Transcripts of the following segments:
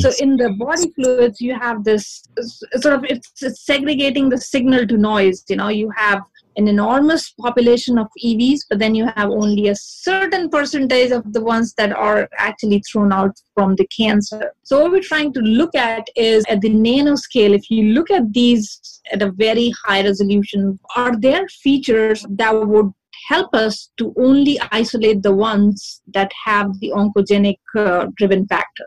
So in the body fluids, you have this sort of it's, it's segregating the signal to noise. You know, you have an enormous population of EVs, but then you have only a certain percentage of the ones that are actually thrown out from the cancer. So, what we're trying to look at is at the nanoscale, if you look at these at a very high resolution, are there features that would help us to only isolate the ones that have the oncogenic uh, driven factor?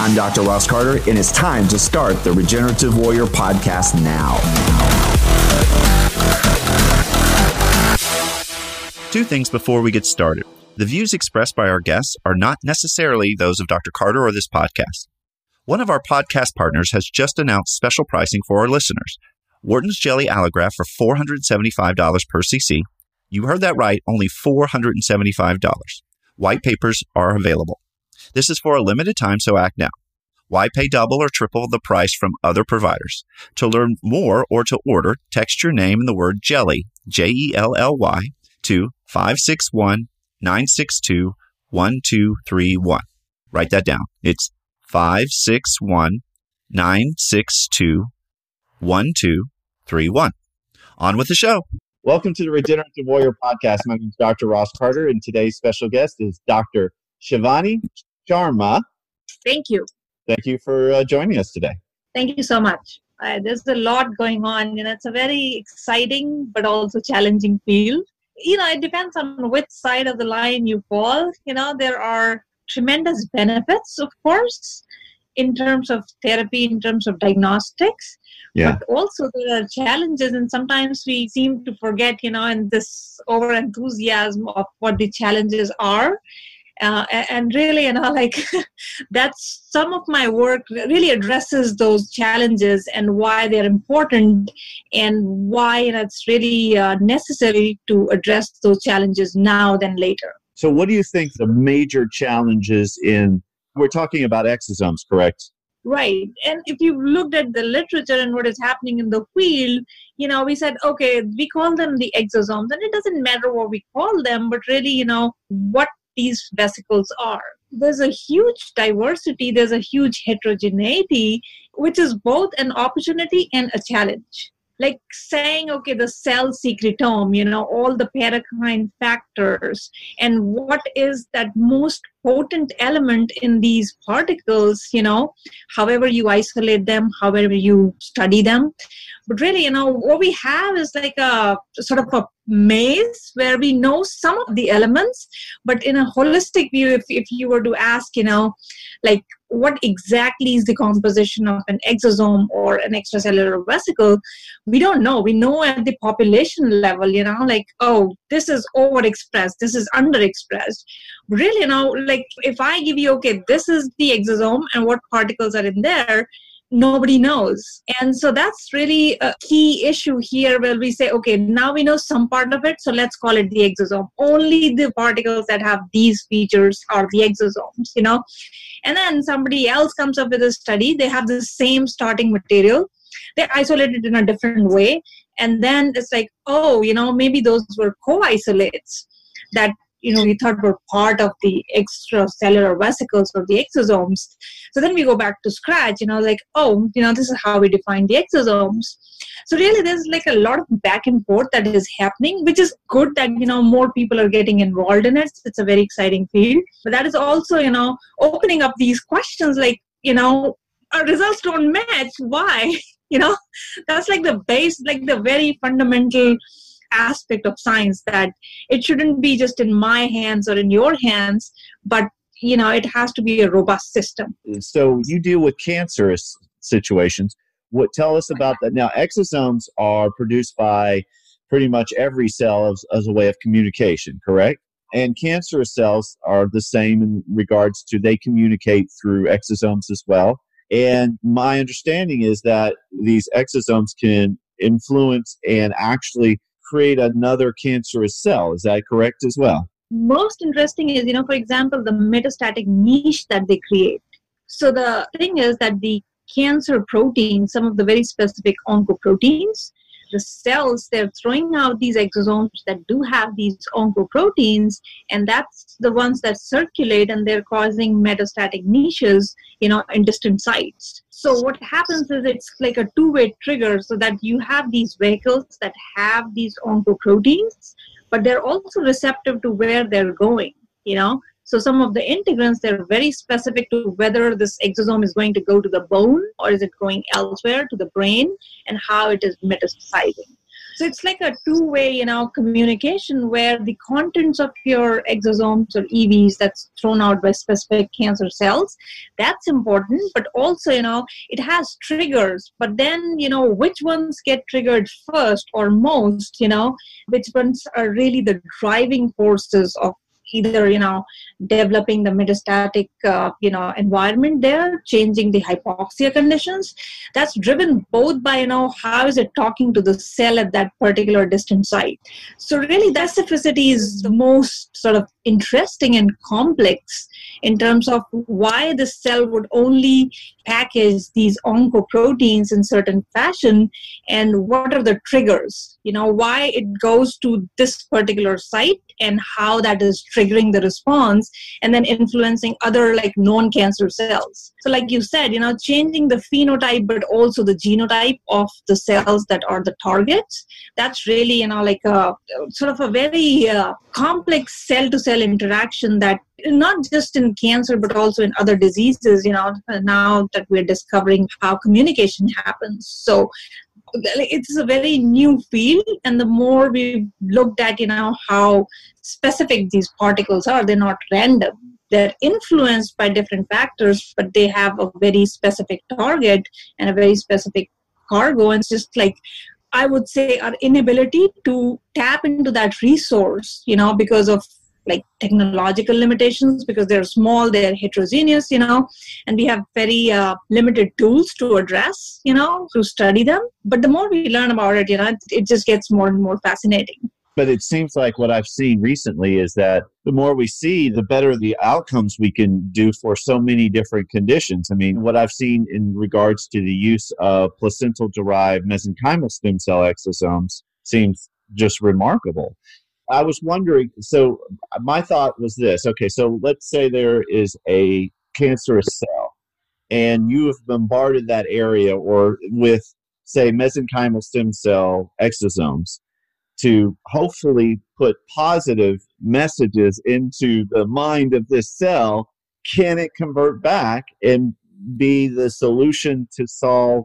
I'm Dr. Ross Carter, and it's time to start the Regenerative Warrior podcast now. Two things before we get started. The views expressed by our guests are not necessarily those of Dr. Carter or this podcast. One of our podcast partners has just announced special pricing for our listeners. Wharton's Jelly Allograft for $475 per cc. You heard that right, only $475. White papers are available. This is for a limited time, so act now. Why pay double or triple the price from other providers? To learn more or to order, text your name and the word jelly, J E L L Y, to 561 962 1231. Write that down. It's 561 962 1231. On with the show. Welcome to the Regenerative Warrior Podcast. My name is Dr. Ross Carter, and today's special guest is Dr. Shivani Sharma. Thank you. Thank you for uh, joining us today. Thank you so much. Uh, there's a lot going on. You know, it's a very exciting but also challenging field. You know, it depends on which side of the line you fall. You know, there are tremendous benefits, of course, in terms of therapy, in terms of diagnostics. Yeah. But also there are challenges, and sometimes we seem to forget, you know, in this over enthusiasm of what the challenges are uh, and really you know like that's some of my work really addresses those challenges and why they're important and why you know, it's really uh, necessary to address those challenges now than later so what do you think the major challenges in we're talking about exosomes correct Right. And if you looked at the literature and what is happening in the field, you know, we said, okay, we call them the exosomes, and it doesn't matter what we call them, but really, you know, what these vesicles are. There's a huge diversity, there's a huge heterogeneity, which is both an opportunity and a challenge like saying okay the cell secretome you know all the paracrine factors and what is that most potent element in these particles you know however you isolate them however you study them. But really you know what we have is like a sort of a maze where we know some of the elements but in a holistic view if, if you were to ask you know like what exactly is the composition of an exosome or an extracellular vesicle we don't know. We know at the population level you know like oh this is overexpressed this is underexpressed. Really you know like if i give you okay this is the exosome and what particles are in there nobody knows. And so that's really a key issue here where we say, okay, now we know some part of it, so let's call it the exosome. Only the particles that have these features are the exosomes, you know. And then somebody else comes up with a study, they have the same starting material, they isolate it in a different way. And then it's like, oh, you know, maybe those were co isolates that you know we thought were part of the extracellular vesicles or the exosomes. So then we go back to scratch you know like oh you know this is how we define the exosomes. So really there's like a lot of back and forth that is happening which is good that you know more people are getting involved in it. It's a very exciting field. But that is also you know opening up these questions like you know our results don't match. Why? You know that's like the base like the very fundamental aspect of science that it shouldn't be just in my hands or in your hands but you know it has to be a robust system. Mm, so you deal with cancerous situations. What tell us about that. Now exosomes are produced by pretty much every cell as, as a way of communication correct? And cancerous cells are the same in regards to they communicate through exosomes as well. And my understanding is that these exosomes can influence and actually create another cancerous cell. Is that correct as well? Most interesting is, you know, for example, the metastatic niche that they create. So the thing is that the cancer protein, some of the very specific oncoproteins, the cells they're throwing out these exosomes that do have these oncoproteins and that's the ones that circulate and they're causing metastatic niches you know in distant sites. So what happens is it's like a two-way trigger so that you have these vehicles that have these oncoproteins but they're also receptive to where they're going you know so some of the integrins, they're very specific to whether this exosome is going to go to the bone or is it going elsewhere to the brain and how it is metastasizing. So it's like a two-way, you know, communication where the contents of your exosomes or EVs that's thrown out by specific cancer cells, that's important. But also, you know, it has triggers. But then, you know, which ones get triggered first or most, you know, which ones are really the driving forces of either you know developing the metastatic uh, you know environment there changing the hypoxia conditions. That's driven both by you know how is it talking to the cell at that particular distant site. So really that specificity is the most sort of interesting and complex in terms of why the cell would only package these oncoproteins in certain fashion and what are the triggers you know why it goes to this particular site and how that is triggering the response and then influencing other like non-cancer cells. So like you said you know changing the phenotype but also the genotype of the cells that are the targets that's really you know like a sort of a very uh, complex cell to cell interaction that not just in cancer but also in other diseases you know now that we're discovering how communication happens. So it's a very new field and the more we looked at you know how specific these particles are they're not random. They're influenced by different factors but they have a very specific target and a very specific cargo. And it's just like i would say our inability to tap into that resource you know because of like technological limitations because they're small they're heterogeneous you know and we have very uh, limited tools to address you know to study them but the more we learn about it you know it just gets more and more fascinating but it seems like what I've seen recently is that the more we see, the better the outcomes we can do for so many different conditions. I mean, what I've seen in regards to the use of placental derived mesenchymal stem cell exosomes seems just remarkable. I was wondering. So uh, my thought was this: okay, so let's say there is a cancerous cell, and you have bombarded that area or with, say, mesenchymal stem cell exosomes to hopefully put positive messages into the mind of this cell. Can it convert back and be the solution to solve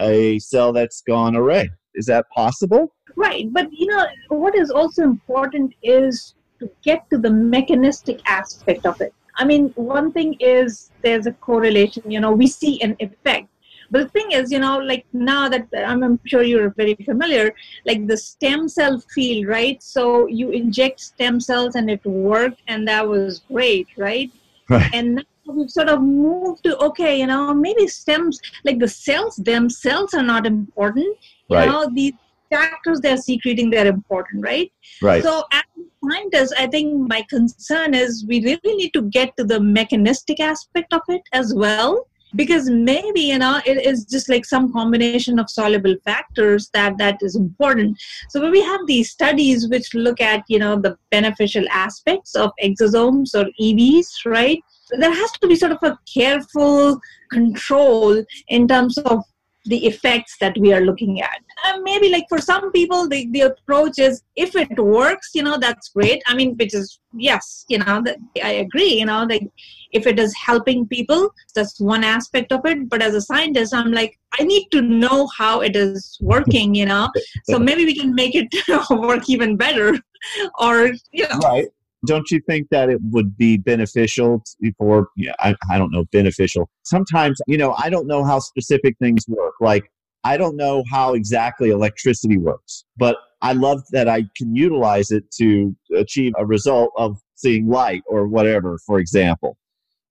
a cell that's gone array? Is that possible? Right, but you know what is also important is to get to the mechanistic aspect of it. I mean, one thing is there's a correlation. You know, we see an effect, but the thing is, you know, like now that I'm, sure you're very familiar, like the stem cell field, right? So you inject stem cells and it worked, and that was great, right? Right. And now we've sort of moved to okay, you know, maybe stems like the cells themselves are not important. You Right. know, these factors they're secreting they're important, right? Right. So as scientists, I think my concern is we really need to get to the mechanistic aspect of it as well. Because maybe you know it is just like some combination of soluble factors that that is important. So when we have these studies which look at you know the beneficial aspects of exosomes or EVs, right? There has to be sort of a careful control in terms of the effects that we are looking at. And maybe like for some people, the, the approach is if it works, you know, that's great. I mean, which is, yes, you know, that I agree, you know, like if it is helping people, that's one aspect of it. But as a scientist, I'm like, I need to know how it is working, you know, so maybe we can make it work even better or, you know, Right. Don't you think that it would be beneficial for, yeah, I, I don't know, beneficial? Sometimes, you know, I don't know how specific things work. Like, I don't know how exactly electricity works, but I love that I can utilize it to achieve a result of seeing light or whatever, for example.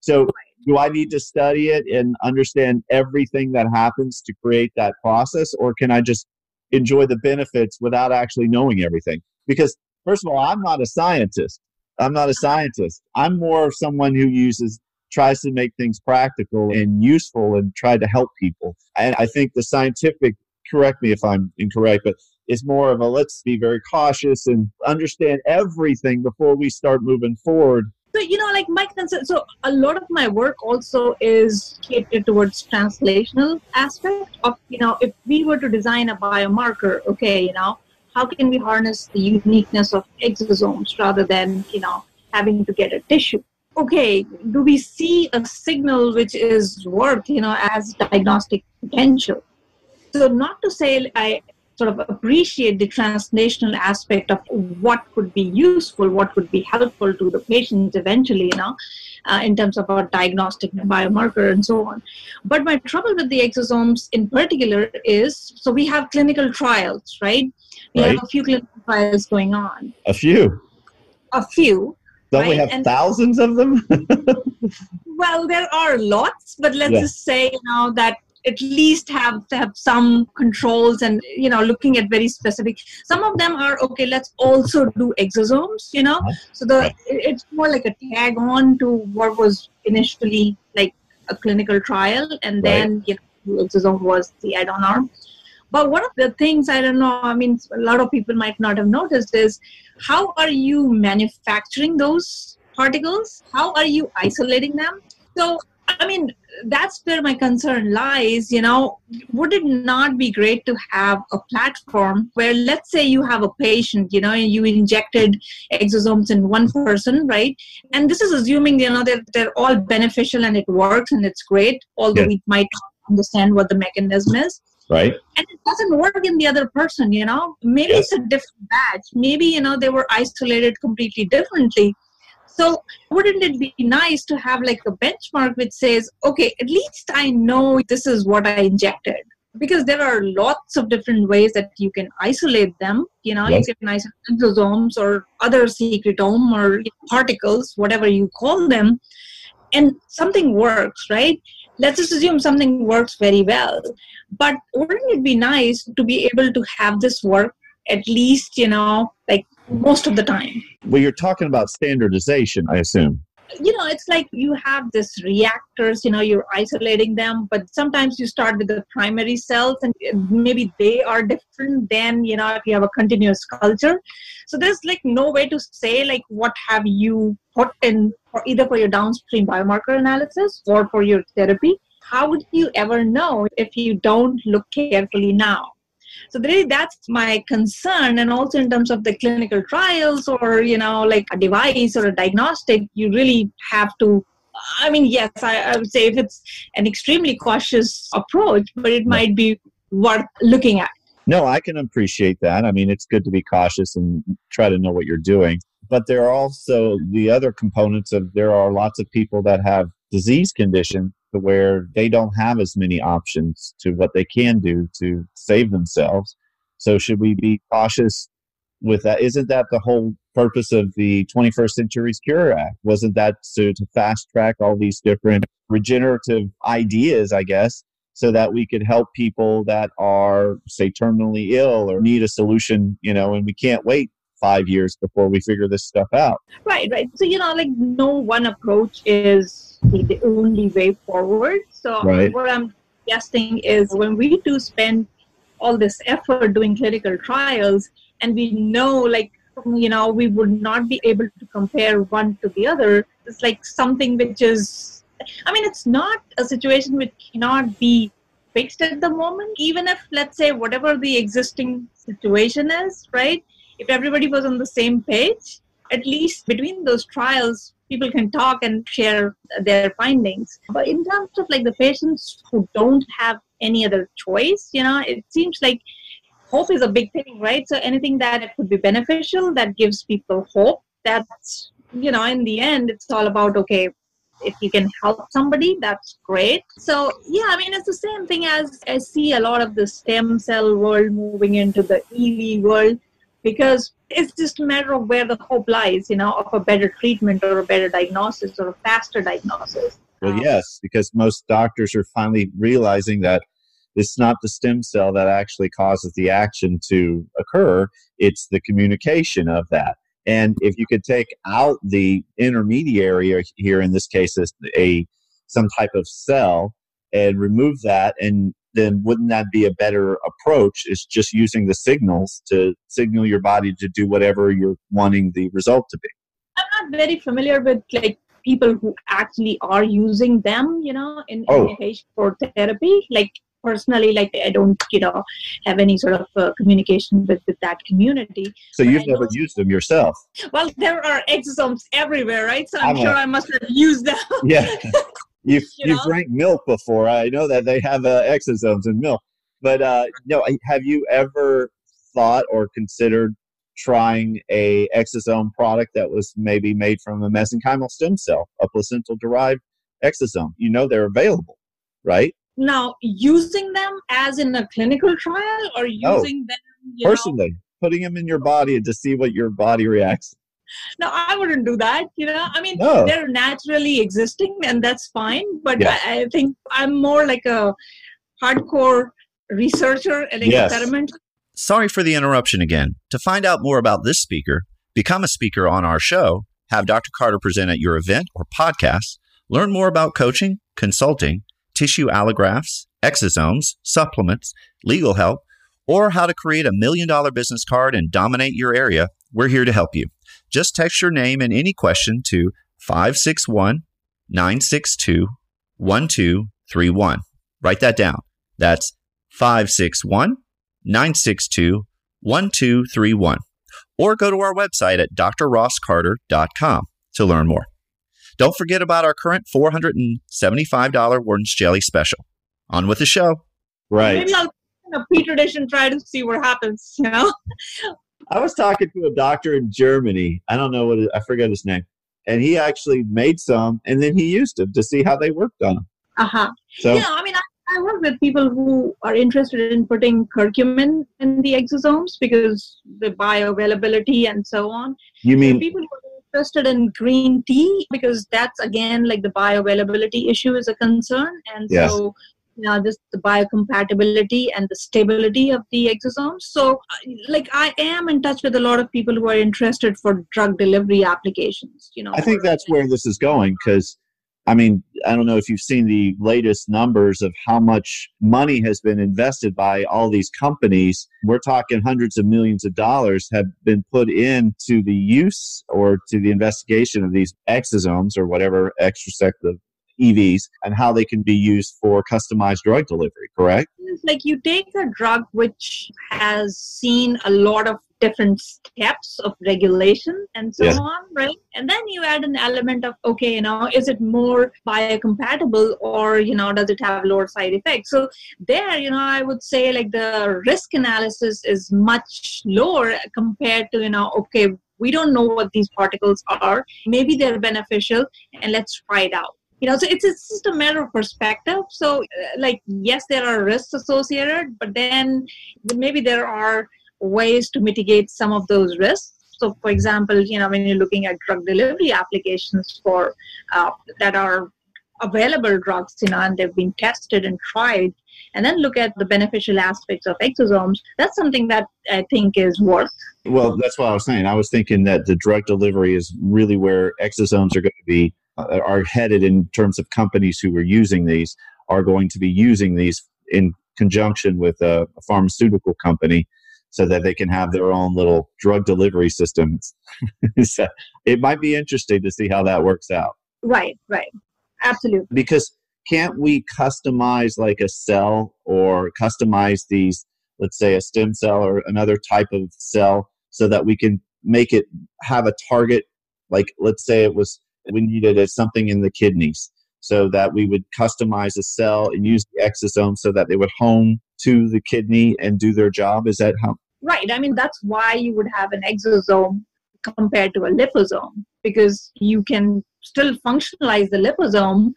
So, do I need to study it and understand everything that happens to create that process, or can I just enjoy the benefits without actually knowing everything? Because, first of all, I'm not a scientist. I'm not a scientist. I'm more of someone who uses tries to make things practical and useful and try to help people. And I think the scientific, correct me if I'm incorrect, but it's more of a let's be very cautious and understand everything before we start moving forward. So, you know, like Mike, said, so a lot of my work also is catered towards translational aspect of, you know, if we were to design a biomarker, okay, you know, how can we harness the uniqueness of exosomes rather than, you know, having to get a tissue? Okay, do we see a signal which is worth, you know, as diagnostic potential? So not to say I sort of appreciate the translational aspect of what could be useful, what could be helpful to the patients eventually, you know, uh, in terms of our diagnostic biomarker and so on. But my trouble with the exosomes in particular is so we have clinical trials, right? We Right. have a few clinical trials going on. A few. A few. Don't we have and- thousands of them? Well, there are lots, but let's Yeah. just say, you know, that at least have have some controls and you know looking at very specific. Some of them are okay let's also do exosomes you know? Uh-huh. so the it's more like a tag on to what was initially like a clinical trial and Right. then you know, exosome was the add-on arm. But one of the things i don't know i mean a lot of people might not have noticed is how are you manufacturing those particles? How are you isolating them? So i mean that's where my concern lies you know would it not be great to have a platform where let's say you have a patient you know and you injected exosomes in one person right and this is assuming you know that they're all beneficial and it works and it's great although Yeah. we might not understand what the mechanism is right? and it doesn't work in the other person you know maybe Yeah. it's a different batch maybe you know they were isolated completely differently so wouldn't it be nice to have like a benchmark which says okay at least i know this is what i injected. Because there are lots of different ways that you can isolate them. You know Yes. you can isolate exosomes or other secretome or particles whatever you call them and something works right? Let's just assume something works very well. But wouldn't it be nice to be able to have this work at least you know like most of the time. Well, you're talking about standardization, I assume. you know it's like you have this reactors you know you're isolating them but sometimes you start with the primary cells and maybe they are different than you know if you have a continuous culture. So there's like no way to say like what have you put in for either for your downstream biomarker analysis or for your therapy. How would you ever know if you don't look carefully now so really that's my concern and also in terms of the clinical trials or you know like a device or a diagnostic you really have to i mean yes i, I would say if it's an extremely cautious approach but it might be worth looking at No, I can appreciate that. I mean, it's good to be cautious and try to know what you're doing. But there are also the other components of there are lots of people that have disease condition to where they don't have as many options to what they can do to save themselves. So should we be cautious with that? Isn't that the whole purpose of the 21st Century's Cure Act? Wasn't that to, to fast track all these different regenerative ideas, I guess, so that we could help people that are, say, terminally ill or need a solution, you know, and we can't wait five years before we figure this stuff out. right right so you know like no one approach is the, the only way forward so Right. what i'm suggesting is when we do spend all this effort doing clinical trials and we know like you know we would not be able to compare one to the other it's like something which is i mean it's not a situation which cannot be fixed at the moment even if let's say whatever the existing situation is right if everybody was on the same page at least between those trials people can talk and share their findings. But in terms of like the patients who don't have any other choice you know it seems like hope is a big thing right? So anything that could be beneficial that gives people hope that's you know in the end it's all about okay if you can help somebody that's great. So yeah i mean it's the same thing as i see a lot of the stem cell world moving into the ev world because it's just a matter of where the hope lies, you know, of a better treatment or a better diagnosis or a faster diagnosis. Well, um, yes, because most doctors are finally realizing that it's not the stem cell that actually causes the action to occur, it's the communication of that. And if you could take out the intermediary here, in this case, a some type of cell, and remove that, and then wouldn't that be a better approach? Is just using the signals to signal your body to do whatever you're wanting the result to be. I'm not very familiar with like people who actually are using them, you know, in, oh. in for therapy. Like personally, like I don't, you know, have any sort of uh, communication with, with that community. So you've never used them yourself? Well, there are exosomes everywhere, right? So I'm, I'm sure a, I must have used them. Yeah. You've, you have drank milk before. I know that they have uh, exosomes in milk. But uh, know, have you ever thought or considered trying a exosome product that was maybe made from a mesenchymal stem cell, a placental derived exosome. You know they're available, right? Now, using them as in a clinical trial or oh, using them personally, know? putting them in your body to see what your body reacts. No, I wouldn't do that. You know, I mean, no. they're naturally existing and that's fine. But yes. I, I, think I'm more like a hardcore researcher and yes. experimenter Sorry for the interruption again. To find out more about this speaker, become a speaker on our show, have Dr. Carter present at your event or podcast, learn more about coaching, consulting, tissue allografts, exosomes, supplements, legal help, or how to create a million dollar business card and dominate your area, we're here to help you. Just text your name and any question to 561 962 1231. Write that down. That's 561 962 1231 or go to our website at drrosscarter.com to learn more. Don't forget about our current $475 Wharton's Jelly special. On with the show. Right. Maybe I'll a Petri dish and try to see what happens, you know? I was talking to a doctor in Germany. I don't know what, it, I forget his name. And he actually made some and then he used them to see how they worked on them. Uh huh. So, yeah, I mean, I I work with people who are interested in putting curcumin in the exosomes because the bioavailability and so on. You mean people who are interested in green tea because that's again like the bioavailability issue is a concern, and yes. so you know, this the biocompatibility and the stability of the exosomes. So, uh, like, I am in touch with a lot of people who are interested for drug delivery applications. You know, I think that's where this is going because I mean, I don't know if you've seen the latest numbers of how much money has been invested by all these companies. We're talking hundreds of millions of dollars have been put into the use or to the investigation of these exosomes or whatever extracellular EVs and how they can be used for customized drug delivery, correct? Like you take a drug which has seen a lot of different steps of regulation and so yeah. on, right? And then you add an element of, okay, you know, is it more biocompatible or, you know, does it have lower side effects? So there, you know, I would say like the risk analysis is much lower compared to, you know, okay, we don't know what these particles are. Maybe they're beneficial and let's try it out you know so it's, it's just a matter of perspective so uh, like yes there are risks associated but then maybe there are ways to mitigate some of those risks. So, for example, you know, when you're looking at drug delivery applications for uh, that are available drugs, you know, and they've been tested and tried, and then look at the beneficial aspects of exosomes, that's something that I think is worth. Well, that's what I was saying. I was thinking that the drug delivery is really where exosomes are going to be uh, are headed in terms of companies who are using these are going to be using these in conjunction with a, a pharmaceutical company so that they can have their own little drug delivery systems. so it might be interesting to see how that works out. Right, right. Absolutely. Because can't we customize like a cell or customize these, let's say a stem cell or another type of cell so that we can make it have a target? Like, let's say it was, we needed something in the kidneys so that we would customize a cell and use the exosome so that they would home to the kidney and do their job. Is that how? Right. I mean, that's why you would have an exosome compared to a liposome because you can still functionalize the liposome,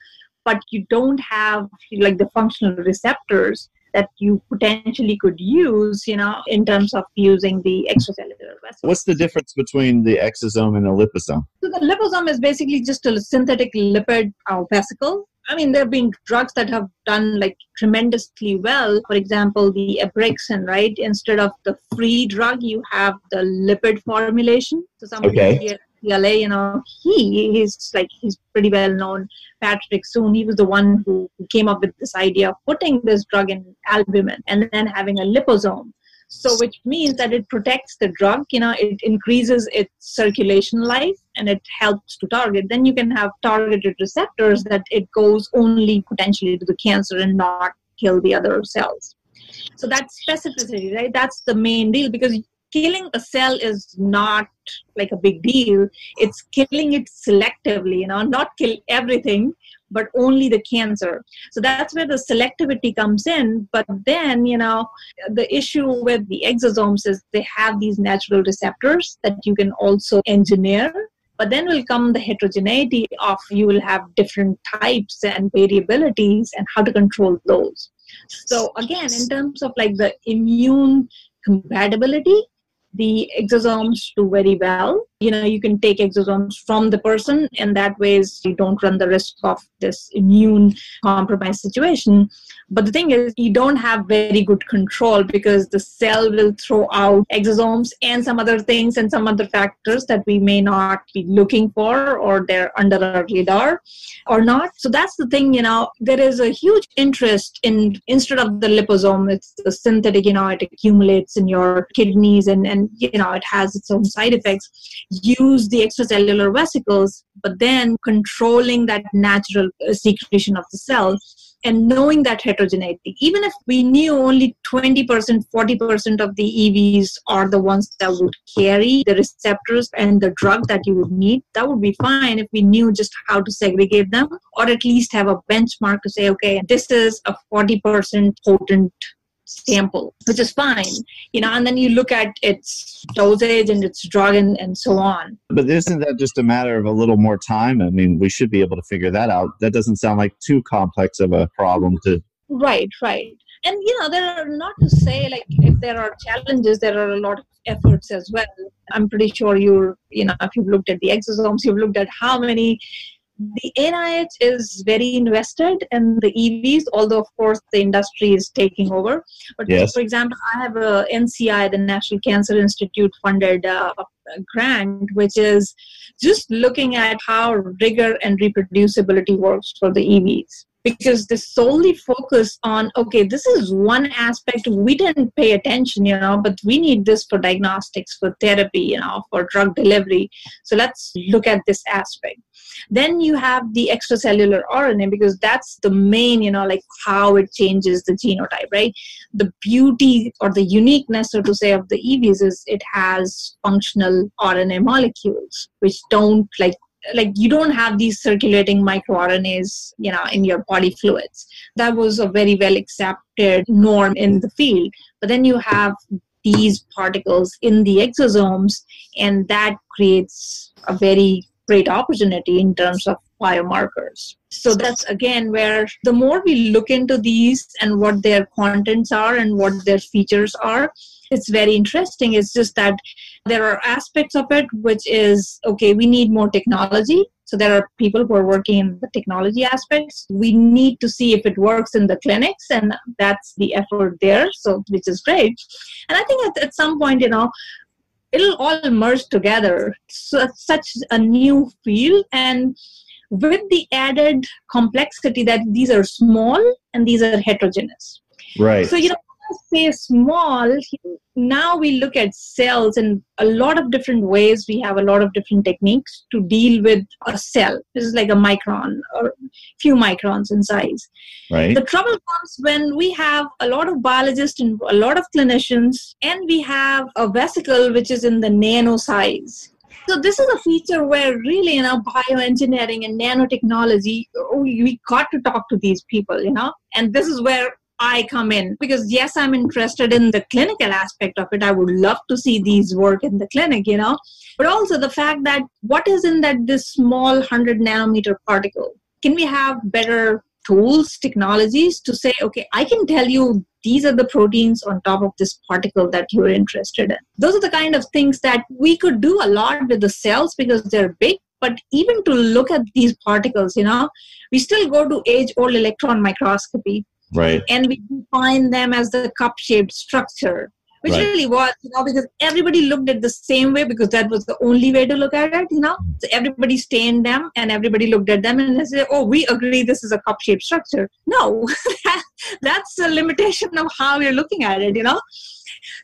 but you don't have like the functional receptors that you potentially could use, you know, in terms of using the extracellular vesicles. What's the difference between the exosome and the liposome? So the liposome is basically just a synthetic lipid uh, vesicle. I mean, there have been drugs that have done like tremendously well. For example, the Abraxane, right? Instead of the free drug, you have the lipid formulation. So somebody Okay. here LA, you know, he he's like he's pretty well known. Patrick Soon, he was the one who came up with this idea of putting this drug in albumin and then having a liposome. So, which means that it protects the drug, you know, it increases its circulation life and it helps to target. Then you can have targeted receptors that it goes only potentially to the cancer and not kill the other cells. So, that's specificity, right? That's the main deal because killing a cell is not like a big deal. It's killing it selectively, you know, not kill everything, but only the cancer. So that's where the selectivity comes in. But then, you know, the issue with the exosomes is they have these natural receptors that you can also engineer. But then will come the heterogeneity of you will have different types and variabilities and how to control those. So again, in terms of like the immune compatibility, the exosomes do very well. You know, you can take exosomes from the person, and that ways you don't run the risk of this immune compromised situation. But the thing is, you don't have very good control because the cell will throw out exosomes and some other things and some other factors that we may not be looking for or they're under our radar or not. So that's the thing, you know, there is a huge interest in instead of the liposome, it's the synthetic, you know, it accumulates in your kidneys and, and you know, it has its own side effects. Use the extracellular vesicles, but then controlling that natural uh, secretion of the cell and knowing that heterogeneity. Even if we knew only 20% 40% of the evs are the ones that would carry the receptors and the drug that you would need that would be fine if we knew just how to segregate them or at least have a benchmark to say okay this is a 40% potent sample which is fine you know and then you look at its dosage and its drug and, and so on But isn't that just a matter of a little more time? I mean, we should be able to figure that out. That doesn't sound like too complex of a problem to. Right, right. And you know, there are not to say like if there are challenges, there are a lot of efforts as well. I'm pretty sure you're, you know, if you've looked at the exosomes, you've looked at how many. The NIH is very invested in the EVs, although of course the industry is taking over. But Yes. for example, I have a NCI, the National Cancer Institute, funded uh, grant, which is just looking at how rigor and reproducibility works for the EVs because they solely focus on okay this is one aspect we didn't pay attention you know but we need this for diagnostics for therapy you know for drug delivery. So let's look at this aspect. Then you have the extracellular rna because that's the main you know like how it changes the genotype right? The beauty or the uniqueness so to say of the evs is it has functional rna molecules which don't like like you don't have these circulating microRNAs, you know, in your body fluids. That was a very well accepted norm in the field. But then you have these particles in the exosomes, and that creates a very great opportunity in terms of biomarkers. So that's again where the more we look into these and what their contents are and what their features are, it's very interesting. It's just that there are aspects of it which is okay, we need more technology. So there are people who are working in the technology aspects. We need to see if it works in the clinics, and that's the effort there. So which is great. And I think at, at some point, you know, it'll all merge together. So such a new field and with the added complexity that these are small and these are heterogeneous. Right. So, you know, say small, now we look at cells in a lot of different ways. We have a lot of different techniques to deal with a cell. This is like a micron or few microns in size. Right. The trouble comes when we have a lot of biologists and a lot of clinicians, and we have a vesicle which is in the nano size. So this is a feature where really, in our bioengineering and nanotechnology, we we got to talk to these people, you know, and this is where I come in because yes, I'm interested in the clinical aspect of it. I would love to see these work in the clinic, you know, but also the fact that what is in that this small hundred nanometer particle? Can we have better tools, technologies to say, okay, I can tell you these are the proteins on top of this particle that you're interested in. Those are the kind of things that we could do a lot with the cells because they're big. But even to look at these particles, you know, we still go to age old electron microscopy. Right. And we define them as the cup shaped structure which right. really was, you know, because everybody looked at the same way because that was the only way to look at it, you know. So everybody stained them and everybody looked at them and they said, oh, we agree this is a cup shaped structure. No, that's a limitation of how you're looking at it, you know.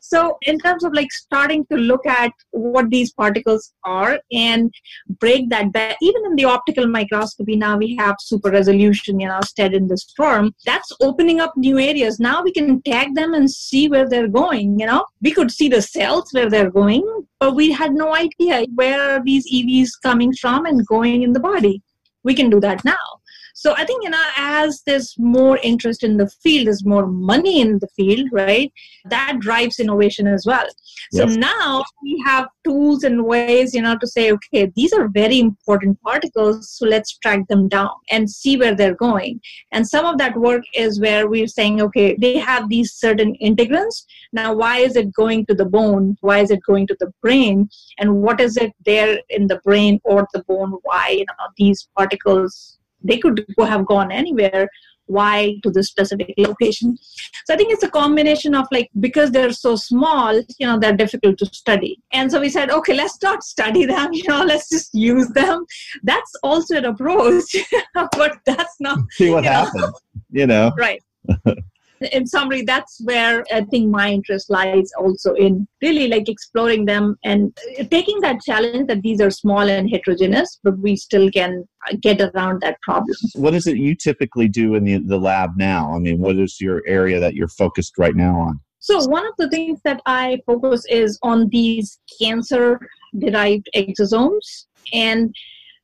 So, in terms of like starting to look at what these particles are and break that back, even in the optical microscopy, now we have super resolution, you know, instead in this form. That's opening up new areas. Now we can tag them and see where they're going, you know. We could see the cells where they're going, but we had no idea where are these EVs coming from and going in the body. We can do that now. So I think, you know, as there's more interest in the field, there's more money in the field, right? That drives innovation as well. So yep. now we have tools and ways, you know, to say, okay, these are very important particles, so let's track them down and see where they're going. And some of that work is where we're saying, okay, they have these certain integrins. Now, why is it going to the bone? Why is it going to the brain? And what is it there in the brain or the bone? Why, you know, these particles they could go, have gone anywhere. Why to this specific location? So i think it's a combination of like because they're so small you know they're difficult to study. And so we said okay let's not study them you know let's just use them. That's also an approach but that's not see what happens know. you know? Right in summary, that's where I think my interest lies also in really like exploring them and taking that challenge that these are small and heterogeneous, but we still can get around that problem. What is it you typically do in the, the lab now? I mean, what is your area that you're focused right now on? So, one of the things that I focus is on these cancer derived exosomes. And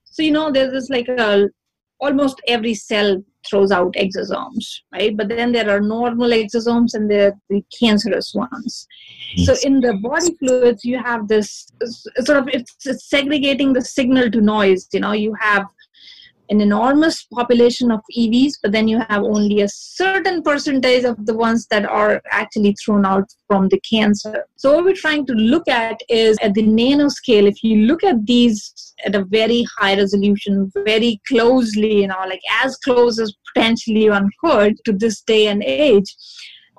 so, you know, there's this like a almost every cell throws out exosomes, right? But then there are normal exosomes and there are the cancerous ones. So in the body fluids, you have this sort of it's, it's segregating the signal to noise. You know, you have an enormous population of EVs, but then you have only a certain percentage of the ones that are actually thrown out from the cancer. So, what we're trying to look at is at the nanoscale, if you look at these at a very high resolution, very closely, you know, like as close as potentially one could to this day and age,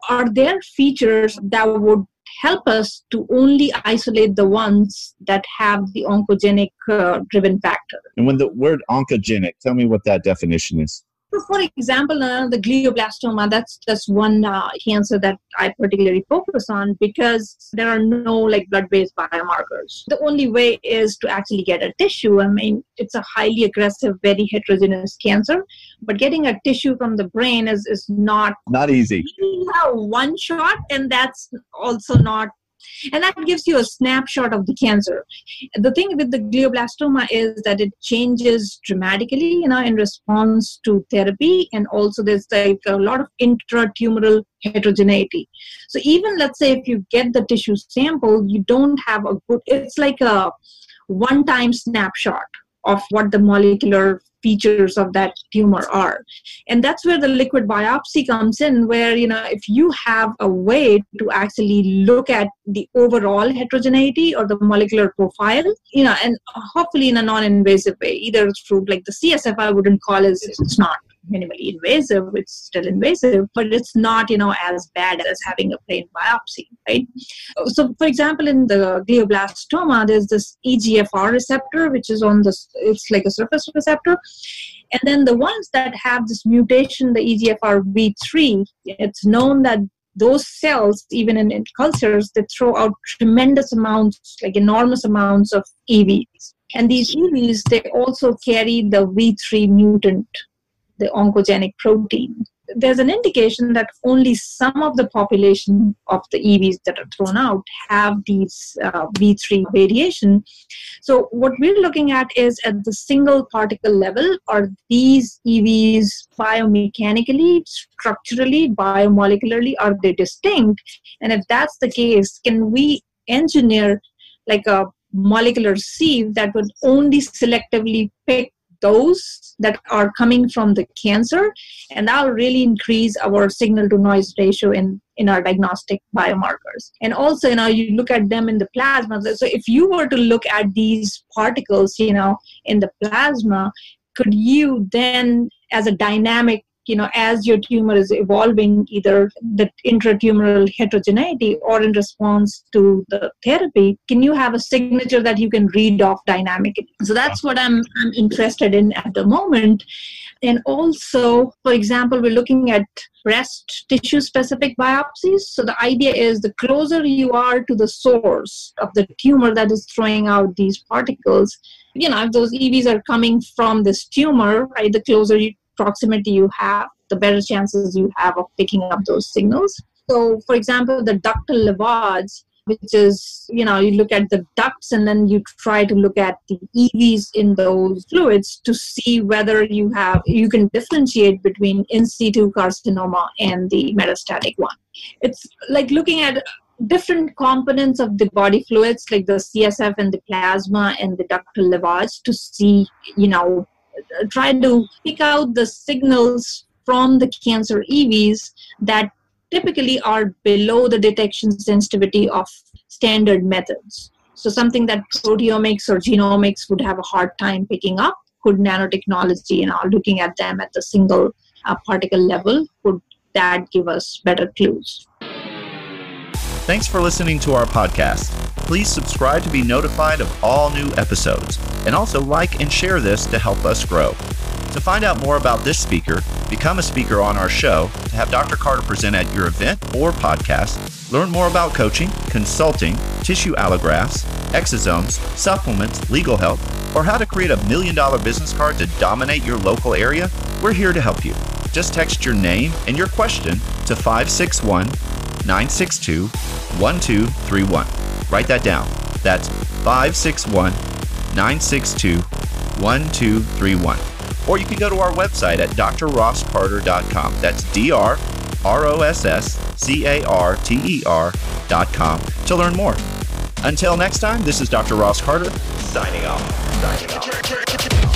are there features that would help us to only isolate the ones that have the oncogenic uh, driven factor. And when the word oncogenic, tell me what that definition is. So for example, uh, the glioblastoma, that's just one uh, cancer that I particularly focus on because there are no like blood-based biomarkers. The only way is to actually get a tissue. I mean, it's a highly aggressive, very heterogeneous cancer, but getting a tissue from the brain is, is not not easy. One shot, and that's also not and that gives you a snapshot of the cancer. The thing with the glioblastoma is that it changes dramatically you know in response to therapy. And also there's like a lot of intratumoral heterogeneity. So even let's say if you get the tissue sample you don't have a good it's like a one time snapshot of what the molecular features of that tumor are. And that's where the liquid biopsy comes in where you know if you have a way to actually look at the overall heterogeneity or the molecular profile you know and hopefully in a non-invasive way either through like the csf i wouldn't call it it's not minimally invasive it's still invasive but it's not you know as bad as having a plain biopsy right? So for example in the glioblastoma there's this egfr receptor which is on this it's like a surface receptor and then the ones that have this mutation the egfr v3 it's known that those cells even in, in cultures they throw out tremendous amounts like enormous amounts of evs and these evs they also carry the v3 mutant the oncogenic protein. There's an indication that only some of the population of the EVs that are thrown out have these uh, V3 variation. So what we're looking at is at the single particle level, are these EVs biomechanically, structurally, biomolecularly, are they distinct? And if that's the case, can we engineer like a molecular sieve that would only selectively pick those that are coming from the cancer, and that will really increase our signal to noise ratio in in our diagnostic biomarkers. And also, you know, you look at them in the plasma. So if you were to look at these particles, you know, in the plasma, could you then, as a dynamic you know as your tumor is evolving either the intratumoral heterogeneity or in response to the therapy can you have a signature that you can read off dynamically? So that's what i'm i'm interested in at the moment. And also for example we're looking at breast tissue specific biopsies. So the idea is the closer you are to the source of the tumor that is throwing out these particles you know if those evs are coming from this tumor right the closer you, proximity you have, the better chances you have of picking up those signals. So, for example, the ductal lavage, which is, you know, you look at the ducts and then you try to look at the EVs in those fluids to see whether you have, you can differentiate between in situ carcinoma and the metastatic one. It's like looking at different components of the body fluids like the CSF and the plasma and the ductal lavage to see, you know, trying to pick out the signals from the cancer EVs that typically are below the detection sensitivity of standard methods. So something that proteomics or genomics would have a hard time picking up, could nanotechnology, you know, looking at them at the single uh, particle level, could that give us better clues? Thanks for listening to our podcast. Please subscribe to be notified of all new episodes, and also like and share this to help us grow. To find out more about this speaker, become a speaker on our show, to have Dr. Carter present at your event or podcast, learn more about coaching, consulting, tissue allografts, exosomes, supplements, legal help, or how to create a million dollar business card to dominate your local area, we're here to help you. Just text your name and your question to 561 962 1231. Write that down. That's 561 962 1231. Or you can go to our website at drrosscarter.com. That's D R R O S S C A R T E R.com to learn more. Until next time, this is Dr. Ross Carter signing off. Signing off.